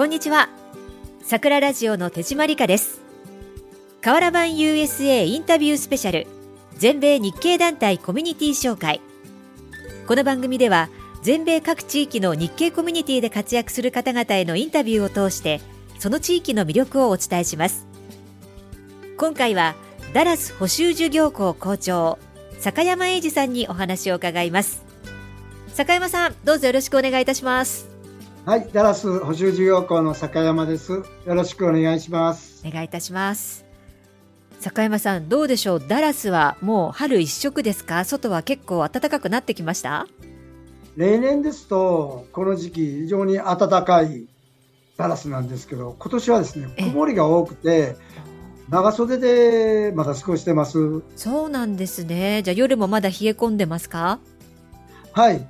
こんにちは。桜ラジオの手締まりかです。河原版 USA インタビュースペシャル全米日系団体コミュニティ紹介。この番組では全米各地域の日系コミュニティで活躍する方々へのインタビューを通してその地域の魅力をお伝えします。今回はダラス補修授業校校長坂山英二さんにお話を伺います。坂山さんどうぞよろしくお願いいたします。はいダラス補修授業校の坂山です。よろしくお願いします。お願いいたします。坂山さんどうでしょう？ダラスはもう春一色ですか？外は結構暖かくなってきました？例年ですとこの時期非常に暖かいダラスなんですけど今年はですね曇りが多くて長袖でまだ過ごしてます。そうなんですね。じゃあ夜もまだ冷え込んでますか？はい。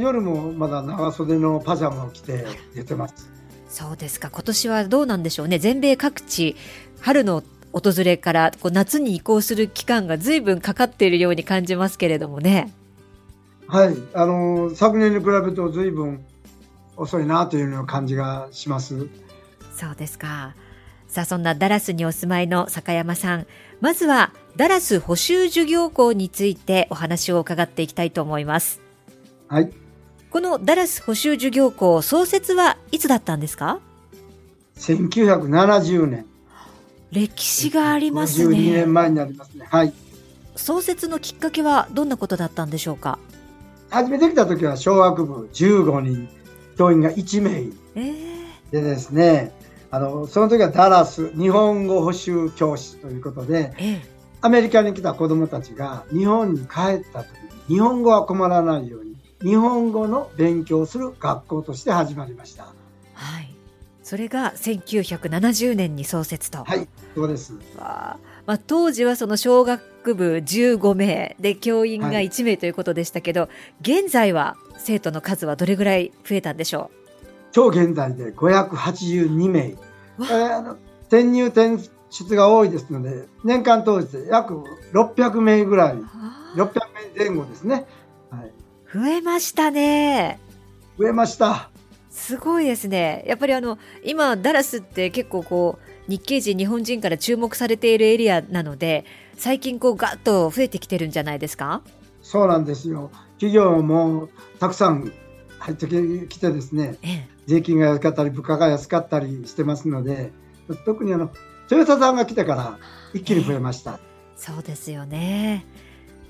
夜もまだ長袖のパジャマを着て寝てます。そうですか。今年はどうなんでしょうね。全米各地春の訪れからこう夏に移行する期間がずいぶんかかっているように感じますけれどもね。はい。あの昨年に比べるとずいぶん遅いなというような感じがします。そうですか。さあそんなダラスにお住まいの坂山さん。まずはダラス補修授業校についてお話を伺っていきたいと思いますはい。このダラス補修授業校創設はいつだったんですか？1970年。歴史がありますね。12年前になりますね。はい。創設のきっかけはどんなことだったんでしょうか？始めてきた時は小学部15人。教員が1名でですね、あのその時はダラス日本語補習教師ということで、ええ、アメリカに来た子どもたちが日本に帰った時に日本語は困らないように日本語の勉強をする学校として始まりました。はい、それが1970年に創設と。はい、そうです。まあ、当時はその小学部15名で教員が1名ということでしたけど、はい、現在は生徒の数はどれぐらい増えたんでしょう？今日現在で582名。えー、あの転入転出が多いですので、年間通して約600名ぐらい、600名前後ですね。はい、増えましたね。増えました。すごいですね。やっぱりあの、今、ダラスって結構こう、日系人、日本人から注目されているエリアなので、最近こうガッと増えてきてるんじゃないですか？そうなんですよ。企業もたくさん入ってきてですね、ええ、税金が安かったり物価が安かったりしてますので特にあのトヨタさんが来てから一気に増えました。え、そうですよね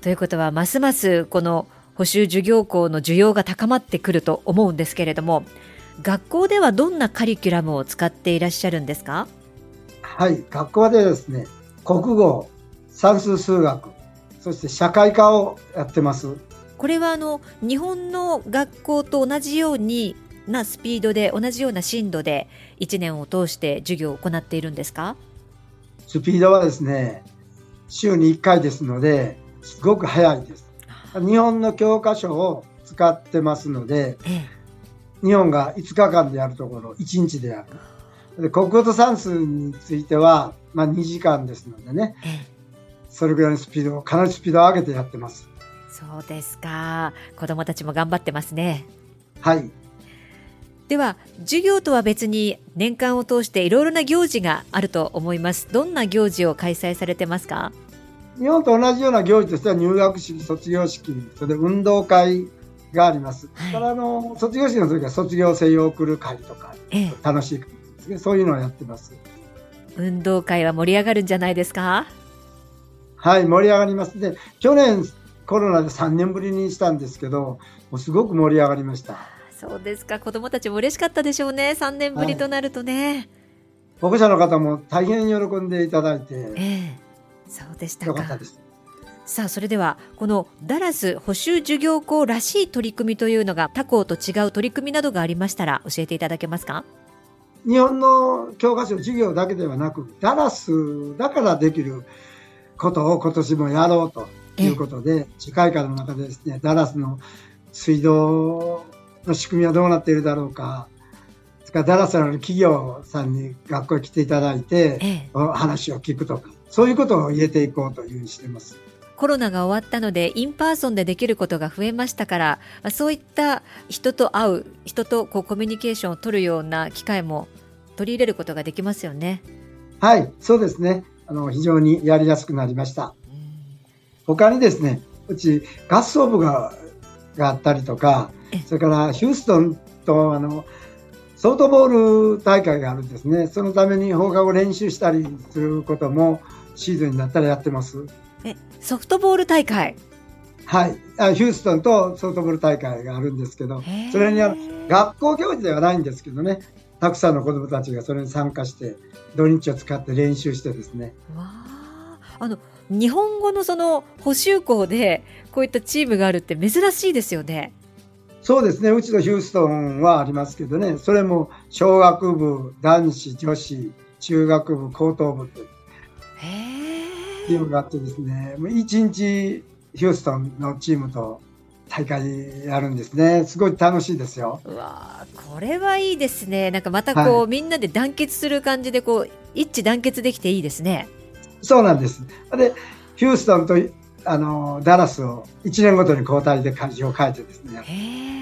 ということはますますこの補修授業校の需要が高まってくると思うんですけれども学校ではどんなカリキュラムを使っていらっしゃるんですか？はい学校でですね国語算数数学そして社会科をやってます。これはあの日本の学校と同じようになスピードで同じような進度で1年を通して授業を行っているんですか？スピードはですね週に1回ですのですごく早いです日本の教科書を使ってますので、ええ、日本が5日間でやるところ1日でやるで国語と算数については、まあ、2時間ですのでね、え、それぐらいのスピードをかなりスピードを上げてやってますそうですか。子供たちも頑張ってますね。はい。では、授業とは別に年間を通していろいろな行事があると思います。どんな行事を開催されてますか？日本と同じような行事としては入学式、卒業式、それで運動会があります。はい、からあの卒業式の時は卒業生を送る会とか、ええ、楽しい会ですね。そういうのをやってます。運動会は盛り上がるんじゃないですか？はい、盛り上がります。で、去年コロナで3年ぶりにしたんですけど、もうすごく盛り上がりました。そうですか、子どもたちも嬉しかったでしょうね、3年ぶりとなるとね。はい、保護者の方も大変喜んでいただいて、ええ、そうでしたか。かさあそれではこのダラス補修授業校らしい取り組みというのが他校と違う取り組みなどがありましたら教えていただけますか。日本の教科書授業だけではなくダラスだからできることを今年もやろうとということで、次回からの中でですね、ダラスの水道の仕組みはどうなっているだろうか、ダラスの企業さんに学校に来ていただいて、話を聞くとか、そういうことを入れていこうというふうにしてます。コロナが終わったので in person でできることが増えましたから、そういった人と会う人とこうコミュニケーションを取るような機会も取り入れることができますよね。はい、そうですね。あの、非常にやりやすくなりました。他にですね、うち合奏部ががあったりとか、それからヒューストンとあのソフトボール大会があるんですね。そのために放課後練習したりすることもシーズンになったらやってます。え、ソフトボール大会？はい。あヒューストンとソフトボール大会があるんですけど、それには学校行事ではないんですけどね、たくさんの子どもたちがそれに参加して、土日を使って練習してですね。わあの日本語のその補習校でこういったチームがあるって珍しいですよね。そうですね。うちのヒューストンはありますけどね。それも小学部、男子、女子、中学部、高等部ってチームがあってですね。もう一日ヒューストンのチームと大会やるんですね。すごい楽しいですよ。うわこれはいいですね。なんかまたこう、はい、みんなで団結する感じでこう一致団結できていいですね。そうなんです。で、ヒューストンとあのダラスを1年ごとに交代で会場を変えてですね。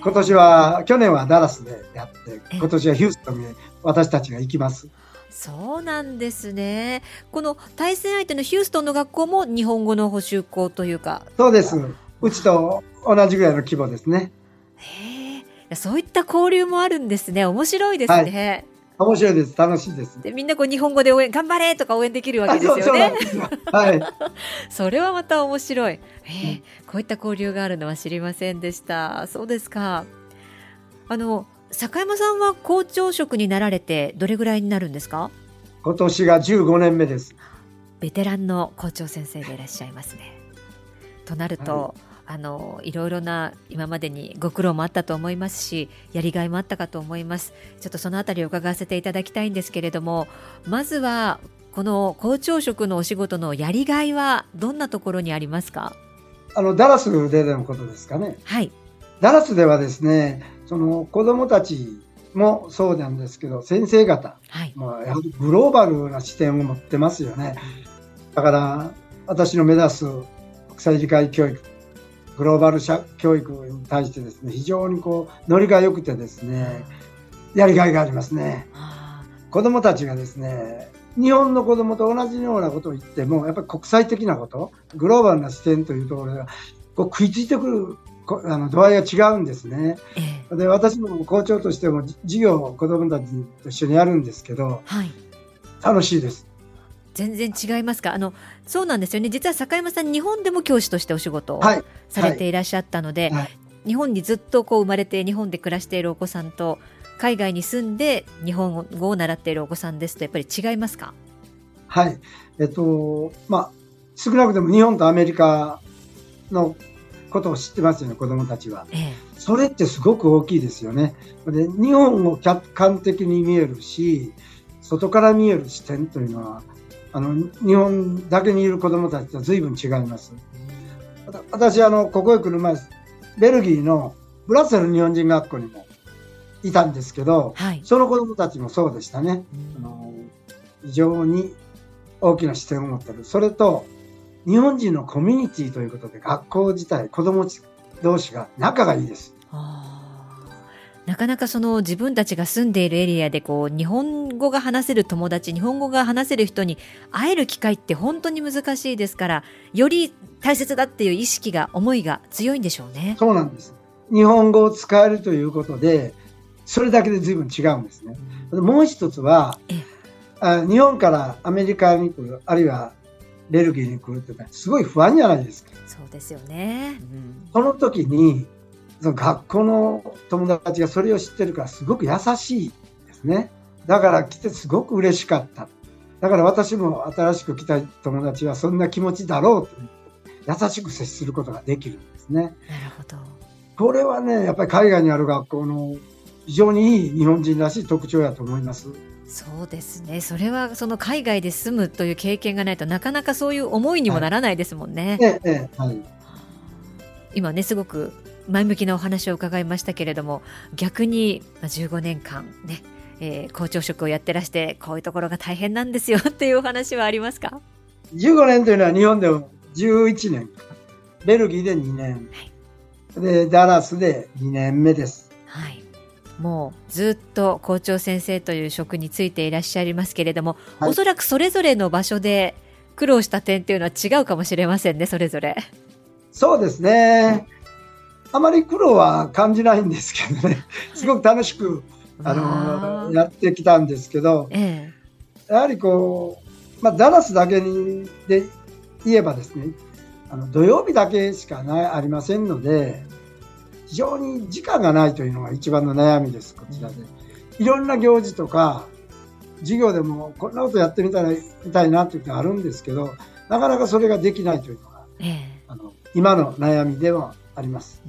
今年は去年はダラスでやって今年はヒューストンに私たちが行きます。そうなんですね。この対戦相手のヒューストンの学校も日本語の補習校というか。そうです。うちと同じぐらいの規模ですね。へえ。そういった交流もあるんですね。面白いですね。はい面白いです。楽しいです。で、みんなこう日本語で応援、頑張れとか応援できるわけですよね。はい。それはまた面白い。えー、こういった交流があるのは知りませんでした。そうですか。あの、坂山さんは校長職になられてどれぐらいになるんですか？今年が15年目です。ベテランの校長先生でいらっしゃいますね。となると、はいあのいろいろな今までにご苦労もあったと思いますしやりがいもあったかと思います。ちょっとそのあたりを伺わせていただきたいんですけれどもまずはこの校長職のお仕事のやりがいはどんなところにありますか？あのダラスでのことですかね。はい。ダラスではですねその子どもたちもそうなんですけど先生方、はい、まあ、やはりグローバルな視点を持ってますよね。だから私の目指す国際理解教育グローバル教育に対してですね、非常にこう、ノリが良くてですね、やりがいがありますね。子供たちがですね、日本の子供と同じようなことを言っても、やっぱり国際的なこと、グローバルな視点というところが、こう食いついてくるあの度合いが違うんですね。で、私も校長としても授業を子供たちと一緒にやるんですけど、はい、楽しいです。全然違いますか？あのそうなんですよね。実は坂山さん日本でも教師としてお仕事をされていらっしゃったので、はい。はい、日本にずっとこう生まれて日本で暮らしているお子さんと海外に住んで日本語を習っているお子さんですとやっぱり違いますか？はい。えっとまあ少なくとも日本とアメリカのことを知ってますよね子どもたちは、ええ、それってすごく大きいですよね。で日本を客観的に見えるし外から見える視点というのはあの日本だけにいる子どもたちと随分違います。私あのここへ来る前ベルギーのブラッセル日本人学校にもいたんですけど、はい、その子どもたちもそうでしたね。あの非常に大きな視点を持ってる。それと日本人のコミュニティということで学校自体子ども同士が仲がいいです。なかなかその自分たちが住んでいるエリアでこう日本語が話せる友達日本語が話せる人に会える機会って本当に難しいですからより大切だっていう意識が思いが強いんでしょうね。そうなんです日本語を使えるということでそれだけで随分違うんですね。もう一つはあ日本からアメリカに来るあるいはベルギーに来るってすごい不安じゃないですか。そうですよね。うん、その時にその学校の友達がそれを知ってるからすごく優しいですね。だから来てすごく嬉しかった。だから私も新しく来た友達はそんな気持ちだろうと優しく接することができるんですね。なるほど。これはね、やっぱり海外にある学校の非常にいい日本人らしい特徴やと思います。そうですね。それはその海外で住むという経験がないとなかなかそういう思いにもならないですもんね。はい、ええ、はい。今ねすごく前向きなお話を伺いましたけれども逆に15年間ね、えー、校長職をやってらしてこういうところが大変なんですよ っていうお話はありますか？15年というのは日本でも11年。ベルギーで2年、はい、でダラスで2年目です、はい、もうずっと校長先生という職についていらっしゃいますけれども、はい。おそらくそれぞれの場所で苦労した点っていうのは違うかもしれませんねそれぞれ。そうですね。あまり苦労は感じないんですけどね。すごく楽しく、あわの、あやってきたんですけど、えやはりこう、まあ、ダラスだけにで言えばですね、あの土曜日だけしかないありませんので、非常に時間がないというのが一番の悩みです、こちらで。いろんな行事とか、授業でもこんなことやってみたらみたいなというのがあるんですけど、なかなかそれができないというのが、ええあの今の悩みではあります。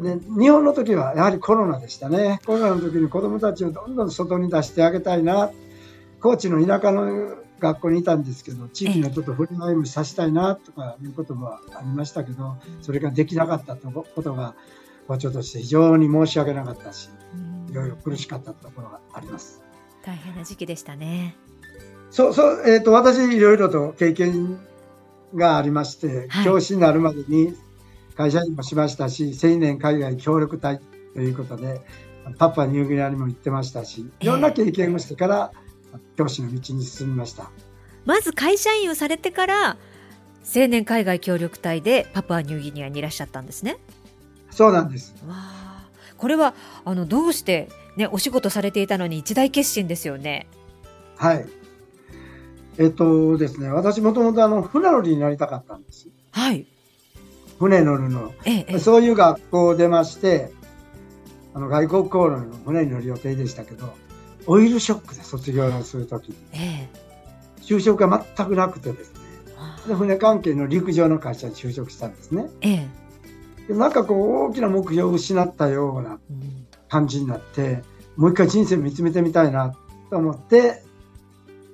えで日本の時はやはりコロナでしたね。コロナの時に子どもたちをどんどん外に出してあげたいな。高知の田舎の学校にいたんですけど、地域のちょっと振り回りもさせたいなとかいうこともありましたけど、それができなかったとことが、校長として非常に申し訳なかったし、うんいろいろ苦しかったところがあります。大変な時期でしたね。そう、そう、えっ、と、私いろいろと経験がありまして、はい教師になるまでに会社員もしましたし、青年海外協力隊ということで、パパニューギニアにも行ってましたし、いろんな経験をしてから、教師の道に進みました。まず会社員をされてから青年海外協力隊でパプアニューギニアにいらっしゃったんですね。そうなんです。わあこれはあのどうして、ね、お仕事されていたのに一大決心ですよね。はい。えっ、とですね、私もともとあの、船乗りになりたかったんです。はい。船乗るの。ええええ。そういう学校を出まして、あの外国航路の船に乗る予定でしたけど、オイルショックで卒業するときに、え就職が全くなくてですね、えで船関係の陸上の会社に就職したんですね。ええ。でなんかこう大きな目標を失ったようなうん。感じになって、もう一回人生見つめてみたいなと思って、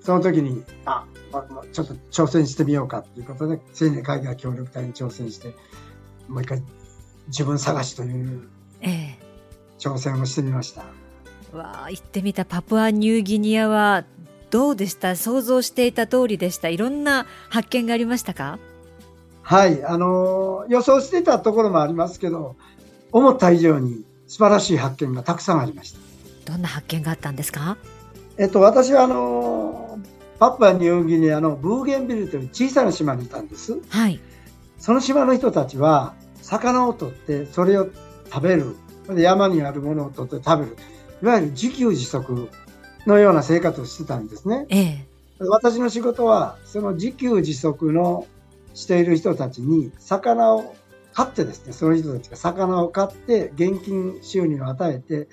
その時に、あ、ままちょっと挑戦してみようかということで、青年海外協力隊に挑戦して、もう一回自分探しというえ挑戦をしてみました。えわあ行ってみたパプアニューギニアはどうでした？想像していた通りでした？いろんな発見がありましたか？はい、あのー予想していたところもありますけど、思った以上に素晴らしい発見がたくさんありました。どんな発見があったんですか？えっと、私はあのーパプアニューギニアのブーゲンビルという小さな島にいたんです。はい。その島の人たちは、魚を取ってそれを食べる。で山にあるものを取って食べる。いわゆる自給自足のような生活をしてたんですね。ええ私の仕事は、その自給自足のしている人たちに魚を買ってですね、その人たちが魚を買って現金収入を与えて、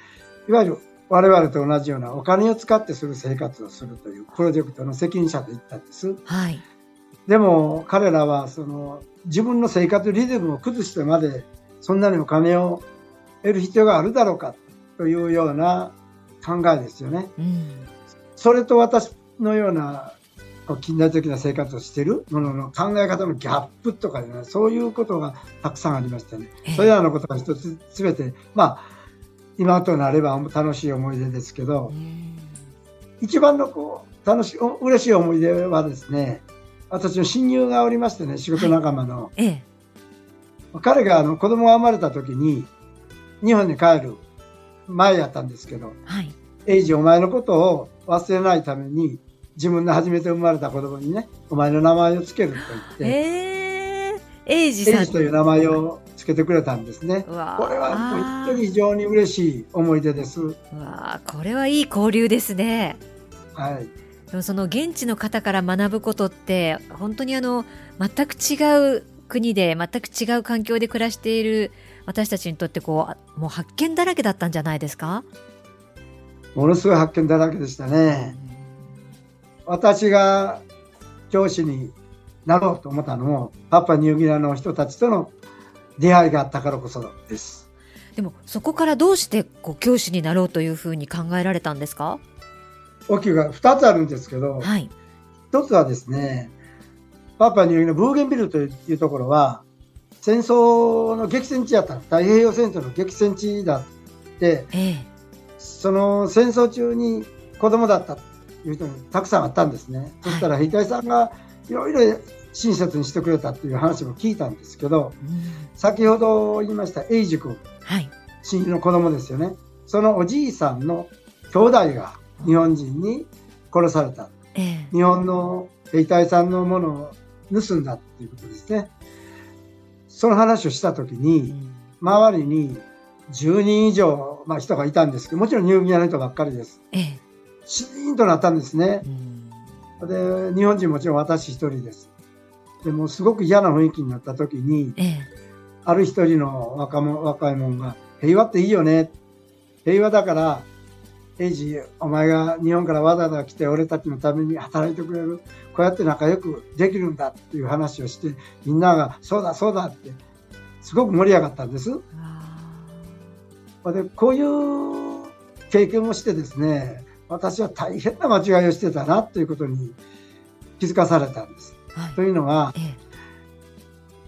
いわゆる我々と同じようなお金を使ってする生活をするというプロジェクトの責任者で行ったんです。はい。でも彼らはその自分の生活リズムを崩してまでそんなにお金を得る必要があるだろうかというような考えですよね。うん。それと私のような近代的な生活をしているものの考え方のギャップとかね、そういうことがたくさんありましたね。ええそれらのことが一つすべて、まあ、今となれば楽しい思い出ですけどう、ん一番のこう、楽しい、お嬉しい思い出はですね、私の親友がおりましてね、仕事仲間の、ええ。彼があの子供が生まれた時に、日本に帰る前やったんですけど、はい。エイジお前のことを忘れないために、自分の初めて生まれた子供にね、お前の名前をつけると言って、ええ。エイジさん。という名前をつけてくれたんですね。これは本当に非常に嬉しい思い出です。うわあこれはいい交流ですね。はい。でもその現地の方から学ぶことって本当にあの全く違う国で全く違う環境で暮らしている私たちにとってこうあもう発見だらけだったんじゃないですか、ものすごい発見だらけでしたね。私が教師になろうと思ったのも、パパニューギニアの人たちとの出会いがあったからこそです。でもそこからどうしてこう教師になろうというふうに考えられたんですか？大きくが2つあるんですけど、はい。1つはですね、パパニューギニアのブーゲンビルというところは、戦争の激戦地だった、太平洋戦争の激戦地だって、ええその戦争中に子供だったという人にたくさんあったんですね。そしたら、兵隊さんがいろいろ親切にしてくれたっていう話も聞いたんですけど、うん先ほど言いましたエイジ君、はい。親友の子供ですよね。そのおじいさんの兄弟が日本人に殺された。ええ日本の兵隊さんのものを盗んだっていうことですね。その話をしたときうに、ん周りに10人以上、まあ、人がいたんですけど、もちろんニューギニアの人ばっかりです。ええシーンとなったんですねう。んで、日本人もちろん私一人です。でも、すごく嫌な雰囲気になったときに、ええある一人の若者若い者が、平和っていいよね。平和だから、エイジ、お前が日本からわざわざ来て俺たちのために働いてくれる。こうやって仲良くできるんだっていう話をして、みんなが、そうだそうだって、すごく盛り上がったんです。あで、こういう経験をしてですね、私は大変な間違いをしてたなということに気づかされたんです。ーはいというのは、ええ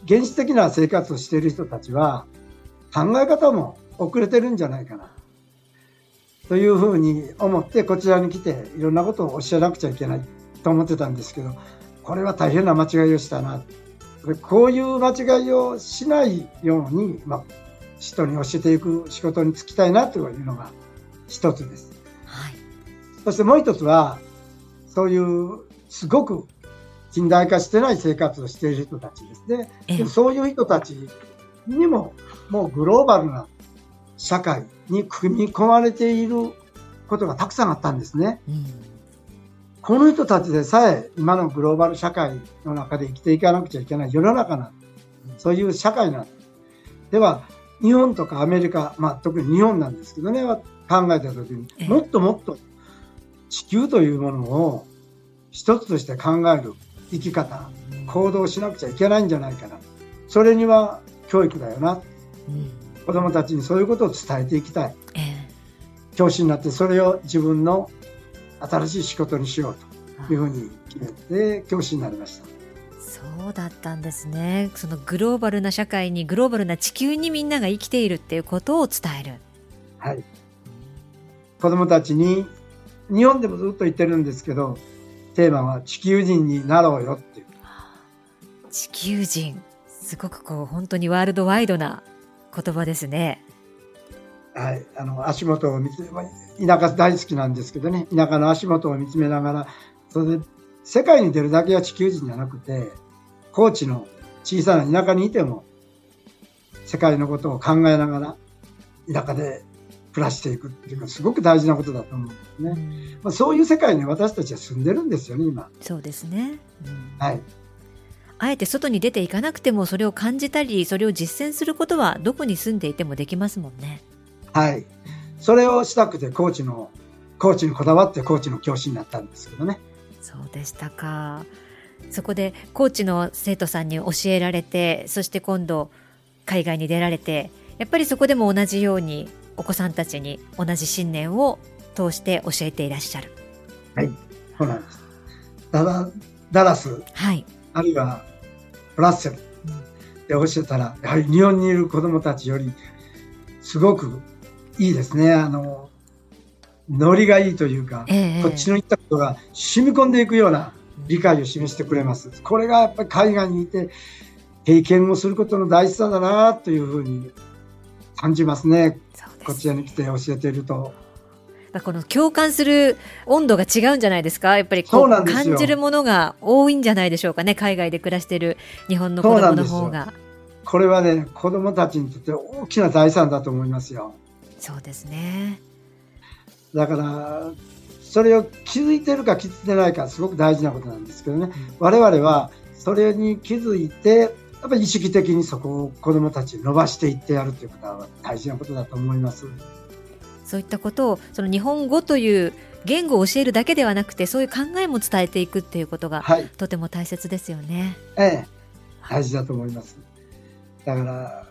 原始的な生活をしている人たちは考え方も遅れてるんじゃないかな。というふうに思ってこちらに来ていろんなことをおっしゃらなくちゃいけないと思ってたんですけど、これは大変な間違いをしたな。でこういう間違いをしないように、まあ、人に教えていく仕事に就きたいなというのが一つです。はいそしてもう一つは、そういうすごく近代化してない生活をしている人たちですね。ええ。でもそういう人たちにも、もうグローバルな社会に組み込まれていることがたくさんあったんですね。うん。この人たちでさえ今のグローバル社会の中で生きていかなくちゃいけない世の中なんそういう社会なんでは、日本とかアメリカ、まあ特に日本なんですけどね、は考えたときにええ、もっともっと地球というものを一つとして考える生き方、行動しなくちゃいけないんじゃないかな。それには教育だよな。うん子供たちにそういうことを伝えていきたい。ええ教師になってそれを自分の新しい仕事にしようというふうに決めて教師になりました。そうだったんですねそのグローバルな社会にグローバルな地球にみんなが生きているっていうことを伝えるはい。子供たちに、日本でもずっと言ってるんですけど、テーマは地球人になろうよっていう。地球人すごくこう本当にワールドワイドな言葉ですねはい。あの、足元を見つめ、まあ田舎大好きなんですけどね、田舎の足元を見つめながら、それで、世界に出るだけは地球人じゃなくて、高知の小さな田舎にいても、世界のことを考えながら、田舎で暮らしていくっていうのはすごく大事なことだと思うんですね。うんまあ、そういう世界に私たちは住んでるんですよね、今。そうですね、うんはい。あえて外に出ていかなくてもそれを感じたりそれを実践することはどこに住んでいてもできますもんねはい。それをしたくて、コーチの、コーチにこだわってコーチの教師になったんですけどね。そうでしたかそこでコーチの生徒さんに教えられてそして今度海外に出られてやっぱりそこでも同じようにお子さんたちに同じ信念を通して教えていらっしゃるはい。そうなんです。ダラダラス、はい、あるいはブラッセルで教えたら、やはり日本にいる子供たちより、すごくいいですね。あの、ノリがいいというか、ええこっちの言ったことが染み込んでいくような理解を示してくれます。これがやっぱり海外にいて経験をすることの大事さだなというふうに感じますね。こちらに来て教えていると。この共感する温度が違うんじゃないですか？やっぱりこそう感じるものが多いんじゃないでしょうか？ね海外で暮らしている日本の子供の方が。これはね、子供たちにとって大きな財産だと思いますよ。そうですね。だから、それを気づいてるか気づいてないかすごく大事なことなんですけどね。我々はそれに気づいて、やっぱり意識的にそこを子供たちに伸ばしていってやるということは大事なことだと思います。そういったことをその日本語という言語を教えるだけではなくてそういう考えも伝えていくっていうことがはい。とても大切ですよね。ええ。大事だと思います。だから、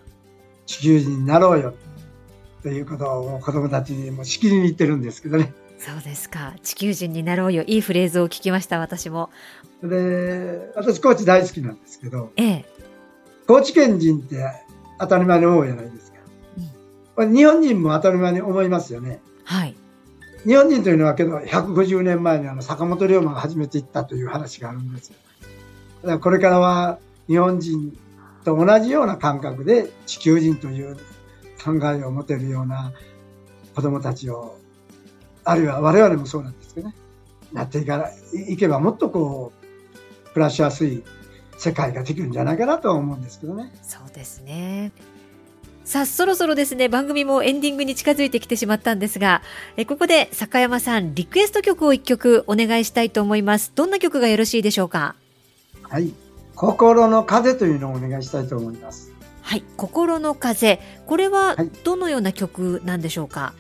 地球人になろうよということを子供たちにもしきりに言ってるんですけどね。そうですか地球人になろうよいいフレーズを聞きました私も。で、私高知大好きなんですけど、ええ高知県人って当たり前に思うじゃないですか。これ日本人も当たり前に思いますよね。はい日本人というのはけど150年前にあの坂本龍馬が初めて行ったという話があるんですよ。だからこれからは日本人と同じような感覚で地球人という考えを持てるような子供たちを、あるいは我々もそうなんですけどね、なっていかいけばもっとこう、暮らしやすい世界ができるんじゃないかなとは思うんですけどね。そうですね。さあ、そろそろですね、番組もエンディングに近づいてきてしまったんですが、えここで坂山さん、リクエスト曲を一曲お願いしたいと思います。どんな曲がよろしいでしょうか？はい。心の風というのをお願いしたいと思います。はい。心の風。これはどのような曲なんでしょうか、は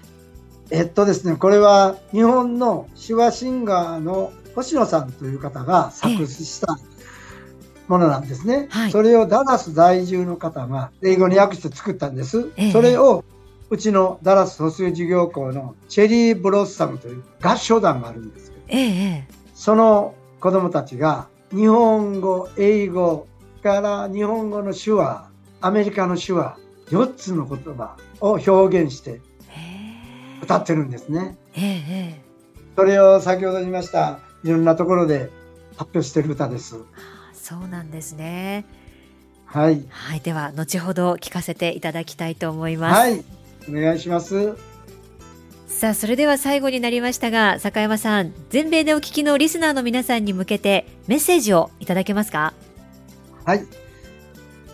い、えっとですね、これは日本の手話シンガーの星野さんという方が作詞したものなんですね。はい、それをダラス在住の方が英語に訳して作ったんです。えそれをうちのダラス補修事業校のチェリーブロッサムという合唱団があるんですけど、えその子供たちが日本語、英語から日本語の手話、アメリカの手話、4つの言葉を表現して歌ってるんですね。それを先ほど言いましたいろんなところで発表してる歌です。そうなんですね。はい。はい、では後ほど聞かせていただきたいと思います。はい、お願いします。さあ、それでは最後になりましたが、坂山さん、全米でお聞きのリスナーの皆さんに向けてメッセージをいただけますか？はい。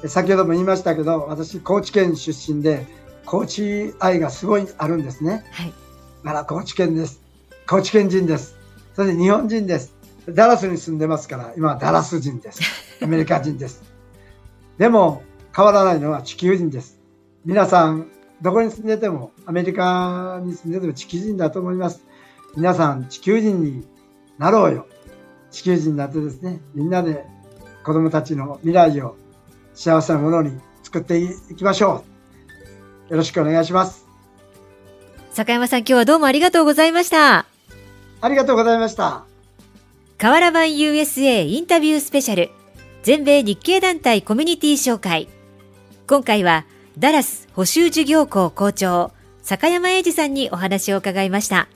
先ほども言いましたけど、私、高知県出身で、高知愛がすごいあるんですね。はい。なら高知県です。高知県人です。それで日本人です。ダラスに住んでますから、今はダラス人です。アメリカ人です。でも、変わらないのは地球人です。皆さん、どこに住んでても、アメリカに住んでても地球人だと思います。皆さん、地球人になろうよ。地球人になってですね、みんなで子供たちの未来を幸せなものに作っていきましょう。よろしくお願いします。坂山さん、今日はどうもありがとうございました。ありがとうございました。河原版 USA インタビュースペシャル全米日系団体コミュニティ紹介今回はダラス補修事業校校長坂山英二さんにお話を伺いました。